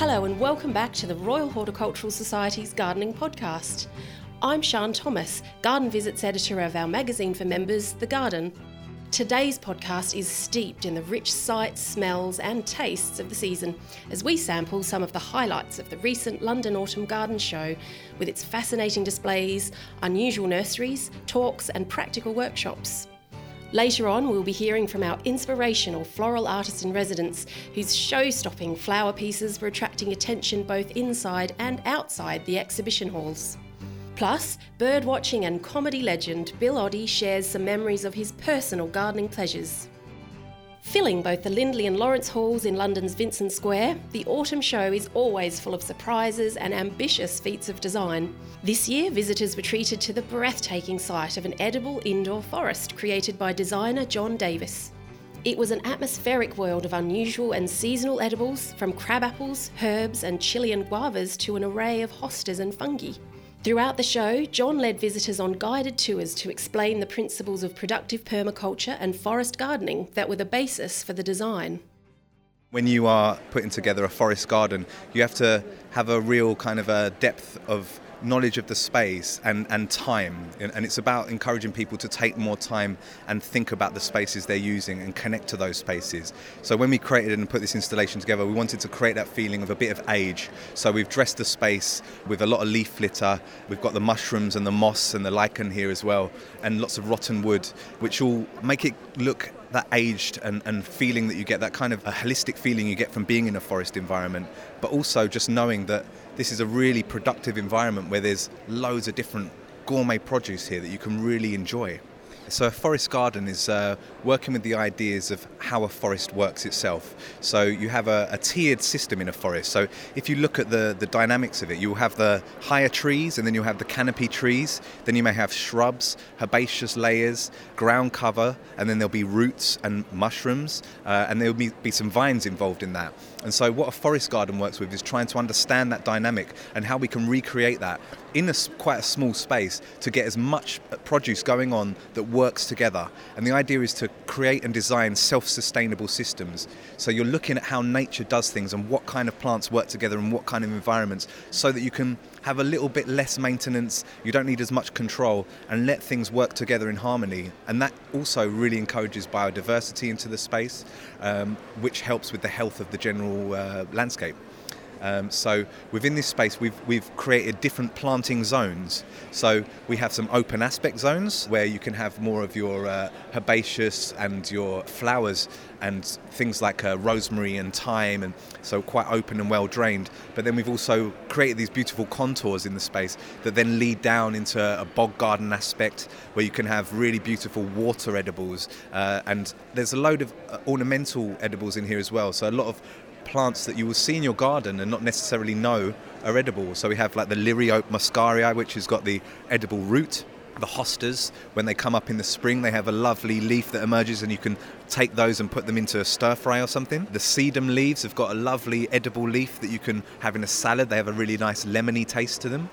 Hello, and welcome back to the Royal Horticultural Society's Gardening Podcast. I'm Sian Thomas, Garden Visits editor of our magazine for members, The Garden. Today's podcast is steeped in the rich sights, smells, and tastes of the season as we sample some of the highlights of the recent London Autumn Garden Show with its fascinating displays, unusual nurseries, talks, and practical workshops. Later on, we'll be hearing from our inspirational floral artist in residence, whose show stopping flower pieces were attracting attention both inside and outside the exhibition halls. Plus, bird watching and comedy legend Bill Oddie shares some memories of his personal gardening pleasures. Filling both the Lindley and Lawrence halls in London's Vincent Square, the autumn show is always full of surprises and ambitious feats of design. This year, visitors were treated to the breathtaking sight of an edible indoor forest created by designer John Davis. It was an atmospheric world of unusual and seasonal edibles, from crab apples, herbs, and Chilean guavas to an array of hostas and fungi. Throughout the show, John led visitors on guided tours to explain the principles of productive permaculture and forest gardening that were the basis for the design. When you are putting together a forest garden, you have to have a real kind of a depth of knowledge of the space and, and time. And it's about encouraging people to take more time and think about the spaces they're using and connect to those spaces. So when we created and put this installation together, we wanted to create that feeling of a bit of age. So we've dressed the space with a lot of leaf litter. We've got the mushrooms and the moss and the lichen here as well, and lots of rotten wood, which all make it look that aged and, and feeling that you get, that kind of a holistic feeling you get from being in a forest environment, but also just knowing that this is a really productive environment where there's loads of different gourmet produce here that you can really enjoy. So, a forest garden is uh, working with the ideas of how a forest works itself. So, you have a, a, tiered system in a forest. So, if you look at the, the dynamics of it, you'll have the higher trees and then you'll have the canopy trees. Then you may have shrubs, herbaceous layers, ground cover, and then there'll be roots and mushrooms, uh, and there'll be, be some vines involved in that. And so, what a forest garden works with is trying to understand that dynamic and how we can recreate that in a, quite a small space to get as much produce going on that works together. And the idea is to create and design self sustainable systems. So you're looking at how nature does things and what kind of plants work together and what kind of environments so that you can have a little bit less maintenance, you don't need as much control, and let things work together in harmony. And that also really encourages biodiversity into the space, um, which helps with the health of the general uh, landscape. Um, so within this space, we've, we've created different planting zones. So we have some open aspect zones where you can have more of your uh, herbaceous and your flowers and things like uh, rosemary and thyme, and so quite open and well drained. But then we've also created these beautiful contours in the space that then lead down into a bog garden aspect where you can have really beautiful water edibles. Uh, and there's a load of uh, ornamental edibles in here as well. So a lot of plants that you will see in your garden and not necessarily know are edible. So we have like the Liriope muscaria, which has got the edible root. The hostas, when they come up in the spring, they have a lovely leaf that emerges, and you can take those and put them into a stir fry or something. The sedum leaves have got a lovely edible leaf that you can have in a salad. They have a really nice lemony taste to them.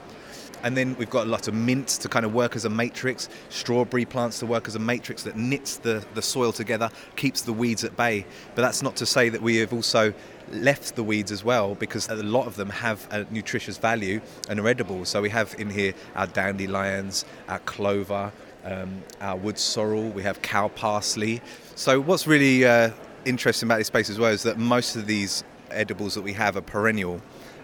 And then we've got a lot of mint to kind of work as a matrix, strawberry plants to work as a matrix that knits the, the soil together, keeps the weeds at bay. But that's not to say that we have also left the weeds as well because a lot of them have a nutritious value and are edible. So we have in here our dandelions, our clover, um, our wood sorrel, we have cow parsley. So what's really uh, interesting about this space as well is that most of these edibles that we have are perennial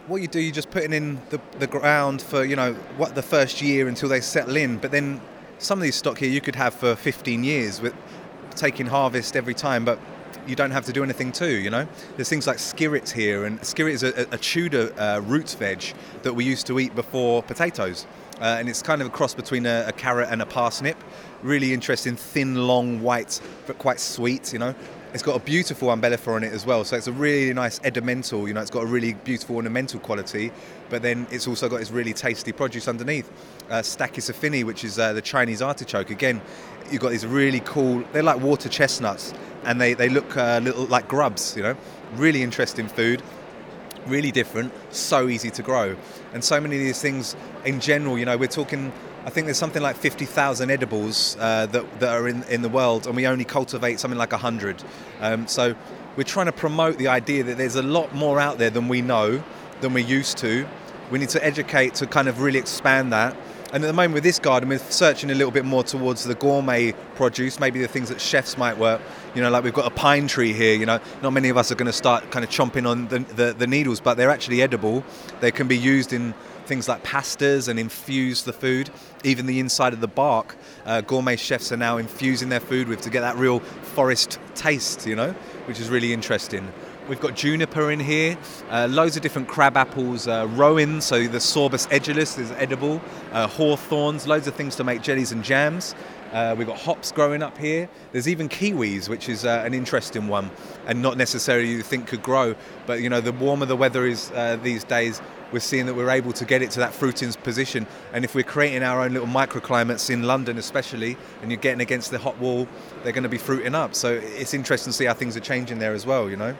what you do, you're just putting in the, the ground for, you know, what the first year until they settle in. But then some of these stock here you could have for 15 years with taking harvest every time, but you don't have to do anything too, you know? There's things like skirrets here, and skirret is a, a Tudor uh, roots veg that we used to eat before potatoes. Uh, and it's kind of a cross between a, a, carrot and a parsnip. Really interesting, thin, long, white, but quite sweet, you know? It's got a beautiful umbellifer on it as well, so it's a really nice edimental. You know, it's got a really beautiful ornamental quality, but then it's also got this really tasty produce underneath. Uh, Stachys affinis, which is uh, the Chinese artichoke. Again, you've got these really cool. They're like water chestnuts, and they they look uh, little like grubs. You know, really interesting food really different, so easy to grow. And so many of these things in general, you know, we're talking I think there's something like 50,000 edibles uh, that, that are in, in the world, and we only cultivate something like 100. Um, so we're trying to promote the idea that there's a lot more out there than we know, than we're used to. We need to educate to kind of really expand that. And at the moment with this garden, we're searching a little bit more towards the gourmet produce, maybe the things that chefs might work. You know, like we've got a pine tree here. You know, not many of us are going to start kind of chomping on the, the, the needles, but they're actually edible. They can be used in things like pastas and infuse the food. Even the inside of the bark, uh, gourmet chefs are now infusing their food with to get that real forest taste, you know, which is really interesting. We've got juniper in here, uh, loads of different crab apples, uh, rowan, so the sorbus edulis is edible, uh, hawthorns, loads of things to make jellies and jams. Uh, we've got hops growing up here. There's even kiwis, which is uh, an interesting one, and not necessarily you think could grow. But you know, the warmer the weather is uh, these days, we're seeing that we're able to get it to that fruiting position. And if we're creating our own little microclimates in London, especially, and you're getting against the hot wall, they're going to be fruiting up. So it's interesting to see how things are changing there as well. You know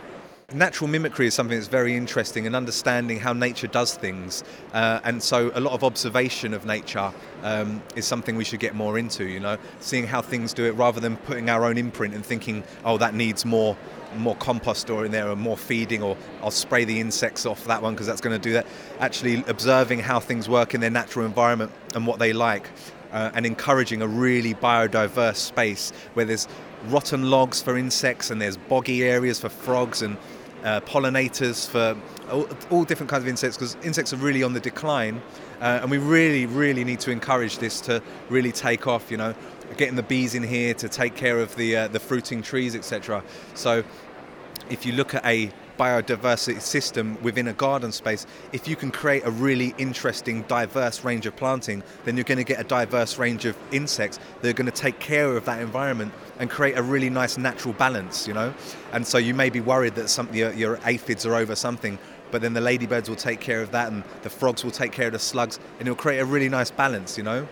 natural mimicry is something that's very interesting and understanding how nature does things. Uh, and so a lot of observation of nature um, is something we should get more into, you know, seeing how things do it rather than putting our own imprint and thinking, oh, that needs more more compost or in there or more feeding or I'll spray the insects off that one because that's going to do that. Actually observing how things work in their natural environment and what they like. Uh, and encouraging a really biodiverse space where there's rotten logs for insects and there's boggy areas for frogs and uh, pollinators for all, all, different kinds of insects because insects are really on the decline. Uh, and we really really need to encourage this to really take off you know getting the bees in here to take care of the uh, the fruiting trees etc so if you look at a biodiversity system within a garden space, if you can create a really interesting, diverse range of planting, then you're going to get a diverse range of insects that are going to take care of that environment and create a really nice natural balance, you know? And so you may be worried that some, your, your aphids are over something, but then the ladybirds will take care of that and the frogs will take care of the slugs and it'll create a really nice balance, you know?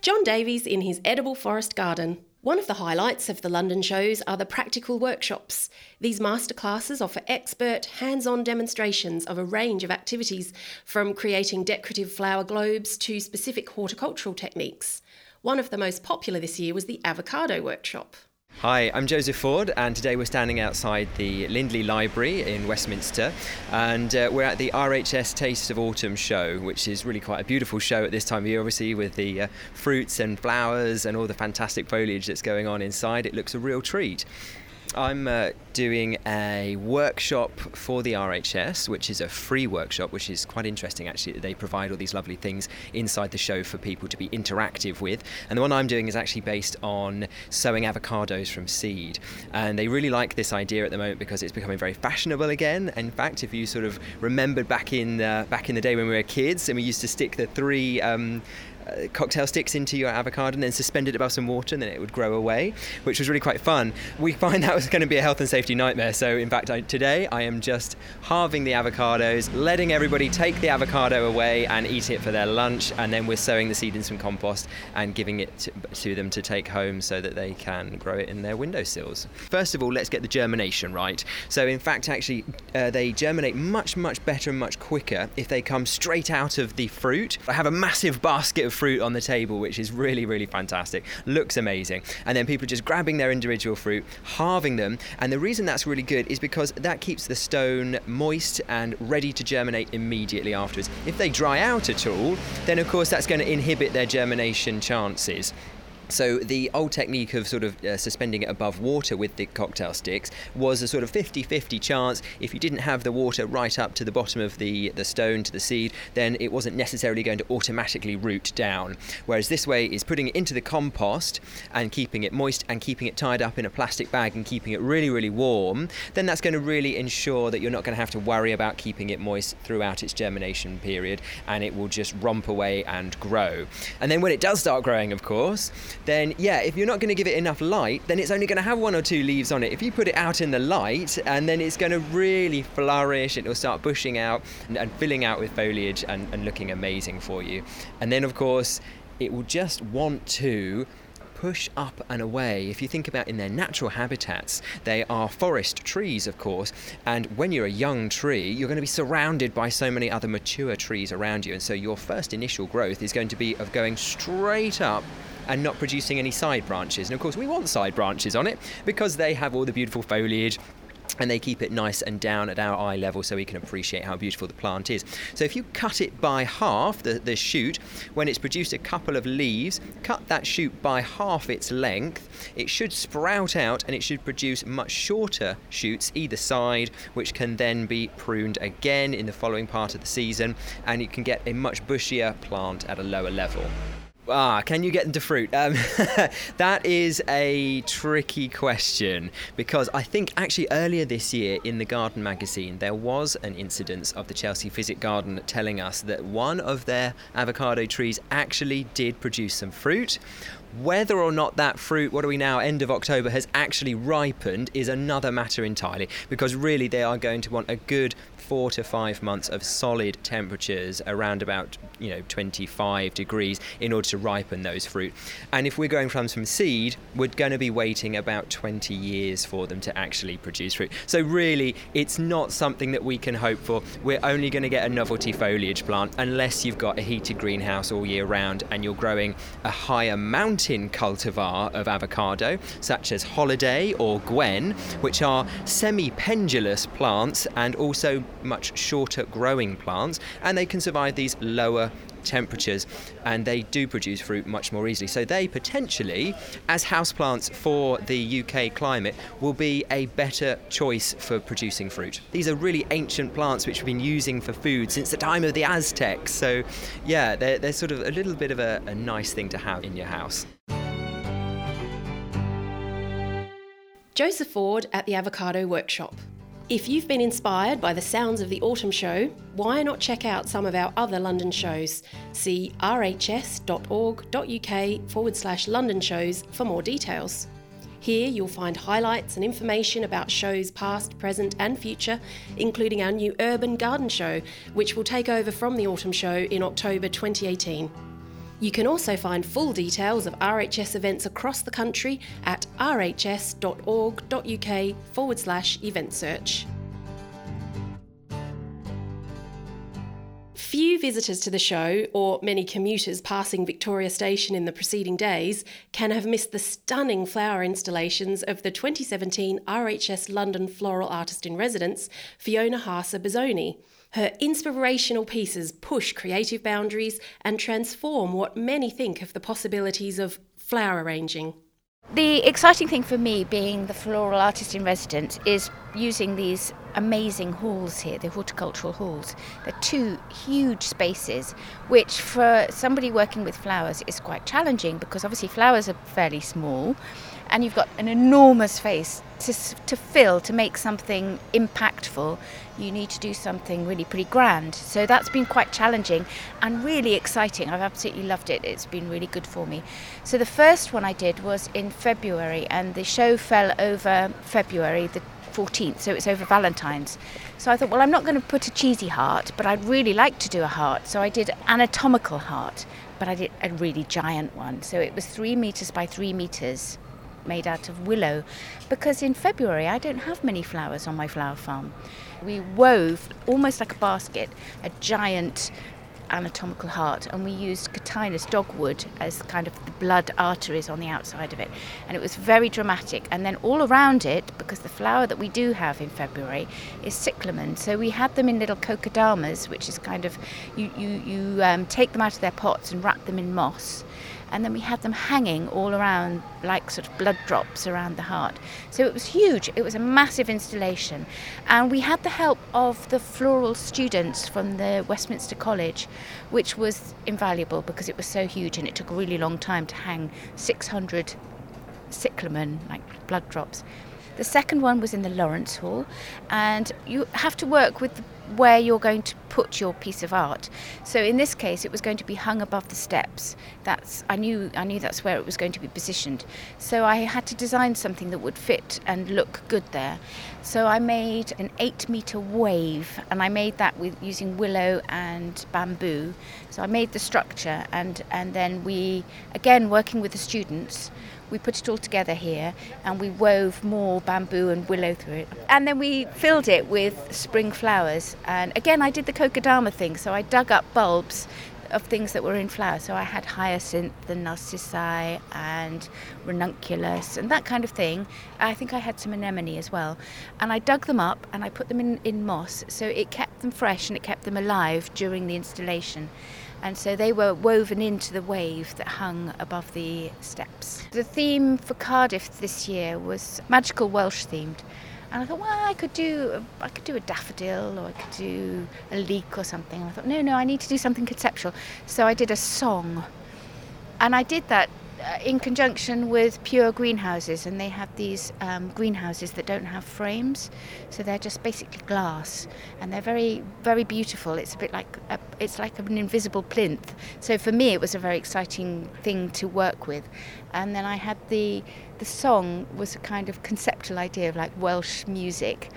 John Davies in his edible forest garden. One of the highlights of the London shows are the practical workshops. These masterclasses offer expert, hands on demonstrations of a range of activities, from creating decorative flower globes to specific horticultural techniques. One of the most popular this year was the avocado workshop. Hi, I'm Joseph Ford, and today we're standing outside the Lindley Library in Westminster, and uh, we're at the RHS Taste of Autumn show, which is really quite a beautiful show at this time of year, obviously, with the uh, fruits and flowers and all the fantastic foliage that's going on inside. It looks a real treat. I'm uh, doing a workshop for the RHS, which is a free workshop, which is quite interesting actually. They provide all these lovely things inside the show for people to be interactive with. And the one I'm doing is actually based on sowing avocados from seed. And they really like this idea at the moment because it's becoming very fashionable again. In fact, if you sort of remembered back in uh, back in the day when we were kids and we used to stick the three um, cocktail sticks into your avocado and then suspend it above some water and then it would grow away, which was really quite fun. We find that was going to be a health and safety nightmare. So, in fact, I, today I am just halving the avocados, letting everybody take the avocado away and eat it for their lunch, and then we're sowing the seed in some compost and giving it to, to them to take home so that they can grow it in their windowsills. First of all, let's get the germination right. So, in fact, actually, uh, they germinate much, much better and much quicker if they come straight out of the fruit. I have a massive basket of fruit on the table, which is really, really fantastic. Looks amazing. And then people are just grabbing their individual fruit, halving them. And the reason that's really good is because that keeps the stone moist and ready to germinate immediately afterwards. If they dry out at all, then of course that's going to inhibit their germination chances. So the old technique of sort of uh, suspending it above water with the cocktail sticks was a sort of 50-50 chance. If you didn't have the water right up to the bottom of the, the stone to the seed, then it wasn't necessarily going to automatically root down. Whereas this way is putting it into the compost and keeping it moist and keeping it tied up in a plastic bag and keeping it really, really warm, then that's going to really ensure that you're not going to have to worry about keeping it moist throughout its germination period and it will just romp away and grow. And then when it does start growing, of course, then yeah, if you're not going to give it enough light, then it's only going to have one or two leaves on it. If you put it out in the light, and then it's going to really flourish, it will start bushing out and, and filling out with foliage and, and looking amazing for you. And then, of course, it will just want to push up and away. If you think about in their natural habitats, they are forest trees, of course, and when you're a young tree, you're going to be surrounded by so many other mature trees around you, and so your first initial growth is going to be of going straight up and not producing any side branches. And of course, we want side branches on it because they have all the beautiful foliage and they keep it nice and down at our eye level so we can appreciate how beautiful the plant is. So if you cut it by half, the, the shoot, when it's produced a couple of leaves, cut that shoot by half its length, it should sprout out and it should produce much shorter shoots either side, which can then be pruned again in the following part of the season, and you can get a much bushier plant at a lower level. Ah, can you get into fruit? Um, that is a tricky question because I think actually earlier this year in the Garden magazine there was an incidence of the Chelsea Physic Garden telling us that one of their avocado trees actually did produce some fruit. Whether or not that fruit, what are we now, end of October, has actually ripened is another matter entirely because really they are going to want a good four to five months of solid temperatures around about you know 25 degrees in order to ripen those fruit. And if we're going from some seed, we're going to be waiting about 20 years for them to actually produce fruit. So really, it's not something that we can hope for. We're only going to get a novelty foliage plant unless you've got a heated greenhouse all year round and you're growing a higher mountain cultivar of avocado, such as Holiday or Gwen, which are semi-pendulous plants and also much shorter growing plants, and they can survive these lower temperatures and they do produce fruit much more easily. So they potentially, as houseplants for the UK climate, will be a better choice for producing fruit. These are really ancient plants which we've been using for food since the time of the Aztecs. So yeah, they're, they're sort of a little bit of a, a nice thing to have in your house. Joseph Ford at the Avocado Workshop. If you've been inspired by the sounds of the autumn show, why not check out some of our other London shows? See rhs.org.uk forward slash London shows for more details. Here you'll find highlights and information about shows past, present, and future, including our new Urban Garden Show, which will take over from the autumn show in October 2018. You can also find full details of RHS events across the country at rhs.org.uk forward slash event search. Few visitors to the show, or many commuters passing Victoria Station in the preceding days, can have missed the stunning flower installations of the 2017 RHS London Floral Artist in Residence, Fiona Harser Bizzoni. Her inspirational pieces push creative boundaries and transform what many think of the possibilities of flower arranging. The exciting thing for me, being the floral artist in residence, is using these amazing halls here, the horticultural halls. They're two huge spaces, which for somebody working with flowers is quite challenging because obviously flowers are fairly small and you've got an enormous face to, to fill to make something impactful. You need to do something really pretty grand. So that's been quite challenging and really exciting. I've absolutely loved it. It's been really good for me. So the first one i did was in february and the show fell over february the 14th so it's over valentine's. So i thought well i'm not going to put a cheesy heart but i'd really like to do a heart. So i did anatomical heart but i did a really giant one. So it was three meters by three meters made out of willow because in February I don't have many flowers on my flower farm. We wove almost like a basket a giant anatomical heart and we used Catinus dogwood as kind of the blood arteries on the outside of it. And it was very dramatic. And then all around it because the flower that we do have in February is cyclamen so we had them in little kokedamas which is kind of you you, you um, take them out of their pots and wrap them in moss and then we had them hanging all around like sort of blood drops around the heart. So it was huge, it was a massive installation. And we had the help of the floral students from the Westminster College, which was invaluable because it was so huge and it took a really long time to hang 600 cyclamen, like blood drops. The second one was in the Lawrence Hall, and you have to work with where you're going to put your piece of art. So in this case, it was going to be hung above the steps. That's I knew I knew that's where it was going to be positioned. So I had to design something that would fit and look good there. So I made an eight meter wave, and I made that with using willow and bamboo. So I made the structure, and and then we again working with the students we put it all together here and we wove more bamboo and willow through it. And then we filled it with spring flowers. And again, I did the kokedama thing, so I dug up bulbs of things that were in flower. So I had hyacinth and narcissi and ranunculus and that kind of thing. I think I had some anemone as well. And I dug them up and I put them in, in moss so it kept them fresh and it kept them alive during the installation. And so they were woven into the wave that hung above the steps. The theme for Cardiff this year was magical Welsh themed. And I thought, well, I could do, I could do a daffodil, or I could do a leek or something. And I thought, no, no, I need to do something conceptual. So I did a song, and I did that in conjunction with Pure Greenhouses, and they have these um, greenhouses that don't have frames, so they're just basically glass, and they're very, very beautiful. It's a bit like a, it's like an invisible plinth. So for me, it was a very exciting thing to work with, and then I had the the song was a kind of conceptual idea of like Welsh music,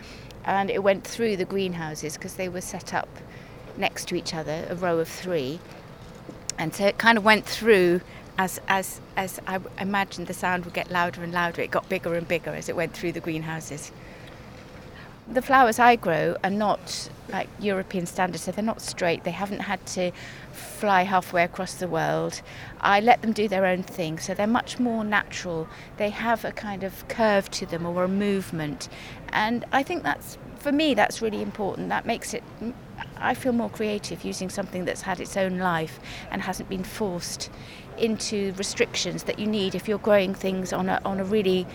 and it went through the greenhouses because they were set up next to each other, a row of three, and so it kind of went through as as as I imagined the sound would get louder and louder, it got bigger and bigger as it went through the greenhouses. The flowers I grow are not like European standards, so they're not straight. They haven't had to fly halfway across the world. I let them do their own thing, so they're much more natural. They have a kind of curve to them or a movement, and I think that's for me that's really important. That makes it. I feel more creative using something that's had its own life and hasn't been forced into restrictions that you need if you're growing things on a on a really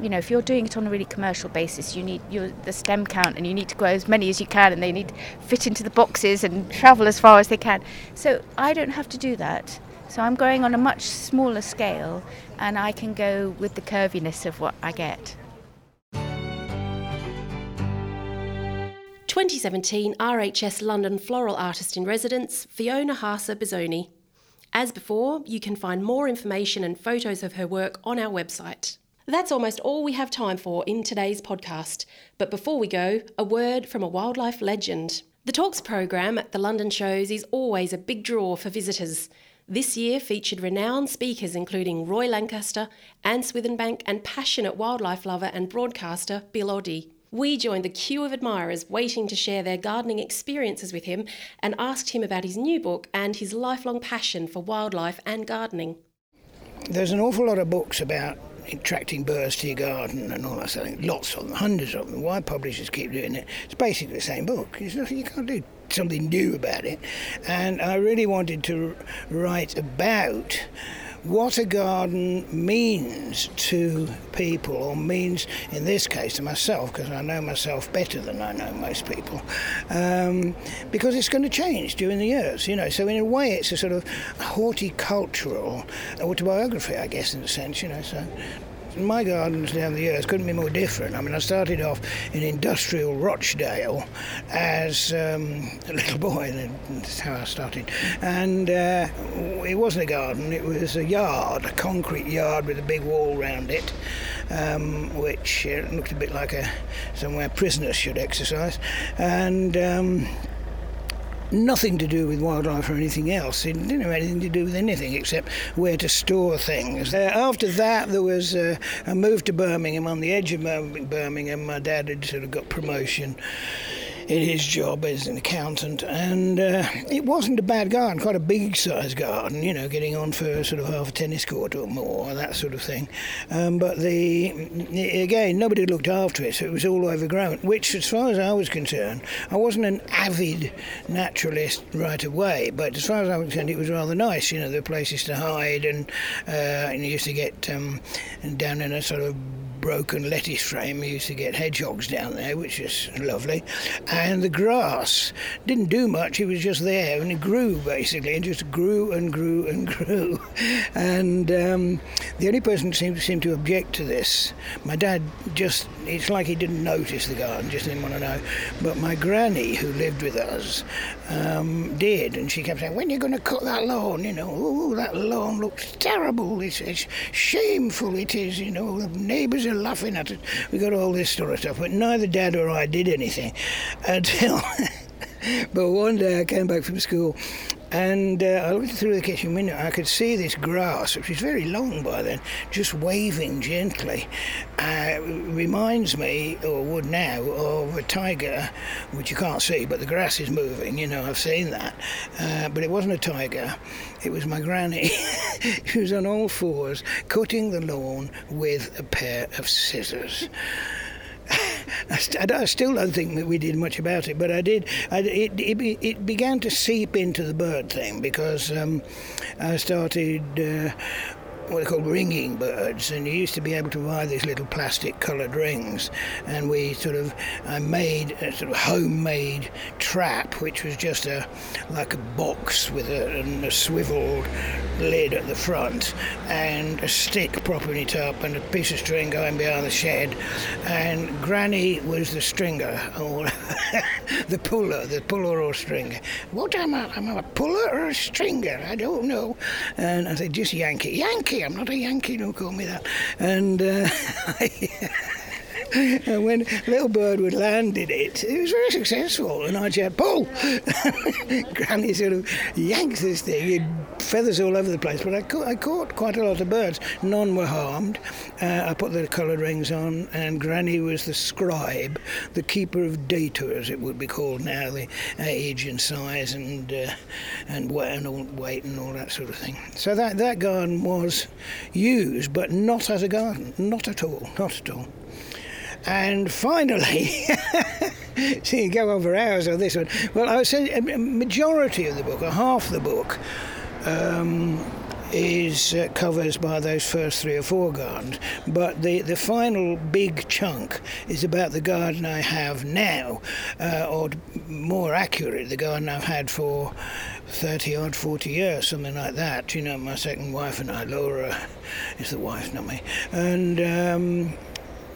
you know, if you're doing it on a really commercial basis, you need your, the stem count and you need to grow as many as you can and they need to fit into the boxes and travel as far as they can. So I don't have to do that. So I'm growing on a much smaller scale and I can go with the curviness of what I get. 2017 RHS London Floral Artist in Residence, Fiona Haase Bizzoni. As before, you can find more information and photos of her work on our website. That's almost all we have time for in today's podcast. But before we go, a word from a wildlife legend. The Talks program at the London shows is always a big draw for visitors. This year featured renowned speakers including Roy Lancaster, Anne Swithinbank, and passionate wildlife lover and broadcaster Bill Oddie. We joined the queue of admirers waiting to share their gardening experiences with him and asked him about his new book and his lifelong passion for wildlife and gardening. There's an awful lot of books about attracting birds to your garden and all that sort of thing. Lots of them, hundreds of them. Why publishers keep doing it? It's basically the same book. you can't do something new about it. And I really wanted to write about what a garden means to people, or means in this case to myself, because I know myself better than I know most people, um, because it's going to change during the years, you know. So in a way, it's a sort of horticultural autobiography, I guess, in a sense, you know. So my gardens down the years couldn't be more different. I mean, I started off in industrial Rochdale as um, a little boy. That's how I started. And uh, it wasn't a garden, it was a yard, a concrete yard with a big wall around it, um, which uh, looked a bit like a somewhere prisoners should exercise. And um, nothing to do with wildlife or anything else. It didn't have anything to do with anything except where to store things. Uh, after that, there was uh, a move to Birmingham. On the edge of Birmingham, my dad had sort of got promotion in his job as an accountant, and uh, it wasn't a bad garden, quite a big sized garden, you know, getting on for sort of half a tennis court or more, that sort of thing. Um, but the again, nobody looked after it, so it was all overgrown. Which, as far as I was concerned, I wasn't an avid naturalist right away, but as far as I was concerned, it was rather nice. You know, there were places to hide, and uh, and you used to get um, down in a sort of broken lettuce frame. We used to get hedgehogs down there, which is lovely. And the grass didn't do much, it was just there and it grew basically, and just grew and grew and grew. And um, the only person who seemed, seemed to object to this, my dad just, it's like he didn't notice the garden, just didn't want to know. But my granny, who lived with us, um, did, and she kept saying, When are you going to cut that lawn? You know, oh, that lawn looks terrible, it's, it's shameful, it is, you know, the neighbours are laughing at it. We got all this sort of stuff, but neither Dad or I did anything until. but one day I came back from school And uh, I looked through the kitchen window. I could see this grass, which was very long by then, just waving gently. Uh, reminds me, or would now, of a tiger, which you can't see, but the grass is moving. You know, I've seen that. Uh, but it wasn't a tiger. It was my granny. she was on all fours, cutting the lawn with a pair of scissors. I, st- I, still don't think that we did much about it, but I did. I, it, it, it, began to seep into the bird thing because um, I started uh, what they call ringing birds, and you used to be able to buy these little plastic coloured rings, and we sort of I made a sort of homemade trap, which was just a like a box with a, a swiveled lid at the front, and a stick propping it up, and a piece of string going behind the shed, and Granny was the stringer the puller, the puller or stringer. What am I? Am I a puller or a stringer? I don't know. And I said, just Yankee, Yankee. I'm not a Yankee, don't call me that. And uh, and when Little Bird would land in it, it was very successful. And I'd shout, pull! Granny sort of yanks this thing, feathers all over the place. But I caught, I caught quite a lot of birds. None were harmed. Uh, I put the coloured rings on, and Granny was the scribe, the keeper of data, as it would be called now, the age and size and uh, and weight and all, weight and all that sort of thing. So that, that garden was used, but not as a garden, not at all, not at all. And finally, so you go over hours on this one. Well, I would say a majority of the book, or half the book, um, is uh, covers by those first three or four gardens. But the, the final big chunk is about the garden I have now, uh, or more accurate, the garden I've had for 30 odd, 40 years, something like that. You know, my second wife and I, Laura, is the wife, not me. And. Um,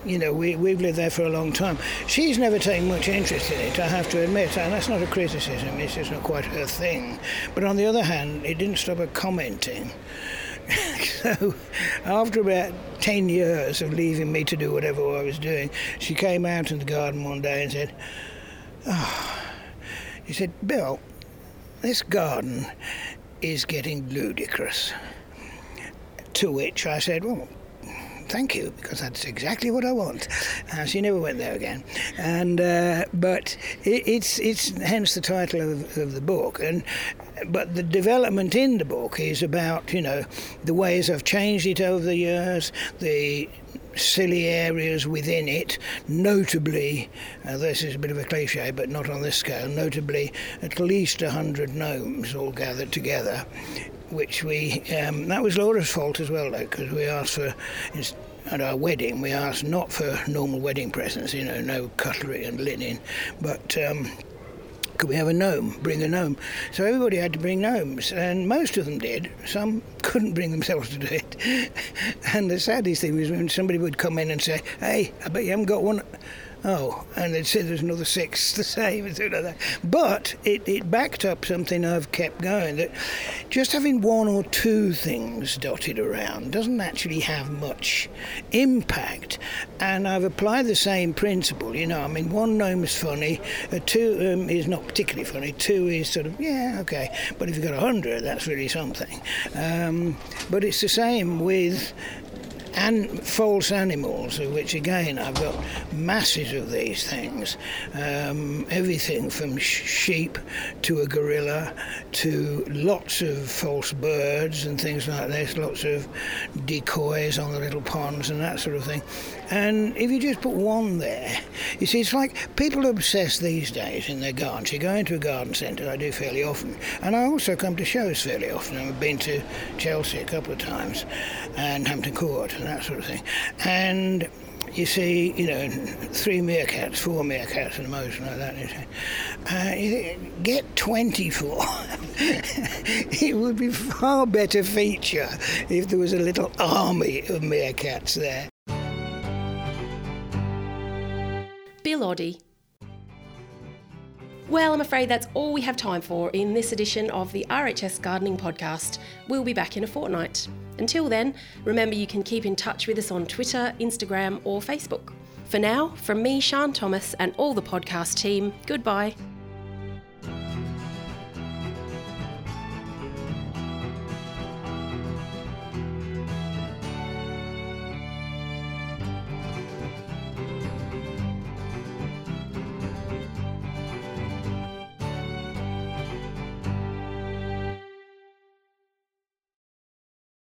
you know, we, we've lived there for a long time. She's never taken much interest in it, I have to admit, and that's not a criticism, it's just not quite her thing. But on the other hand, it didn't stop her commenting. so after about 10 years of leaving me to do whatever I was doing, she came out in the garden one day and said, Oh, she said, Bill, this garden is getting ludicrous. To which I said, Well, thank you, because that's exactly what I want. Uh, she never went there again. And uh, but it, it's it's hence the title of, of the book. And but the development in the book is about you know the ways I've changed it over the years, the silly areas within it, notably, uh, this is a bit of a cliche, but not on this scale, notably at least 100 gnomes all gathered together which we um, that was Laura's fault as well, though, because we asked for at our wedding we asked not for normal wedding presents, you know, no cutlery and linen, but. Um, could we have a gnome? Bring a gnome. So everybody had to bring gnomes, and most of them did. Some couldn't bring themselves to do it. and the saddest thing was when somebody would come in and say, "Hey, I bet you haven't got one." Oh, and they'd say there's another six the same and like that. But it, it backed up something I've kept going that just having one or two things dotted around doesn't actually have much impact. And I've applied the same principle, you know. I mean, one gnome is funny, two um, is not particularly funny, two is sort of, yeah, okay. But if you've got a hundred, that's really something. Um, but it's the same with and false animals, which again I've got masses of these things. Um, everything from sheep to a gorilla to lots of false birds and things like this, lots of decoys on the little ponds and that sort of thing. And if you just put one there, you see, it's like people obsess these days in their gardens. You go into a garden centre, I do fairly often, and I also come to shows fairly often. I've been to Chelsea a couple of times and Hampton Court and that sort of thing. And you see, you know, three meerkats, four meerkats and a motion like that. Uh, you get 24. it would be far better feature if there was a little army of meerkats there. Bill Oddie. Well, I'm afraid that's all we have time for in this edition of the RHS Gardening Podcast. We'll be back in a fortnight. Until then, remember you can keep in touch with us on Twitter, Instagram, or Facebook. For now, from me, Sian Thomas, and all the podcast team, goodbye.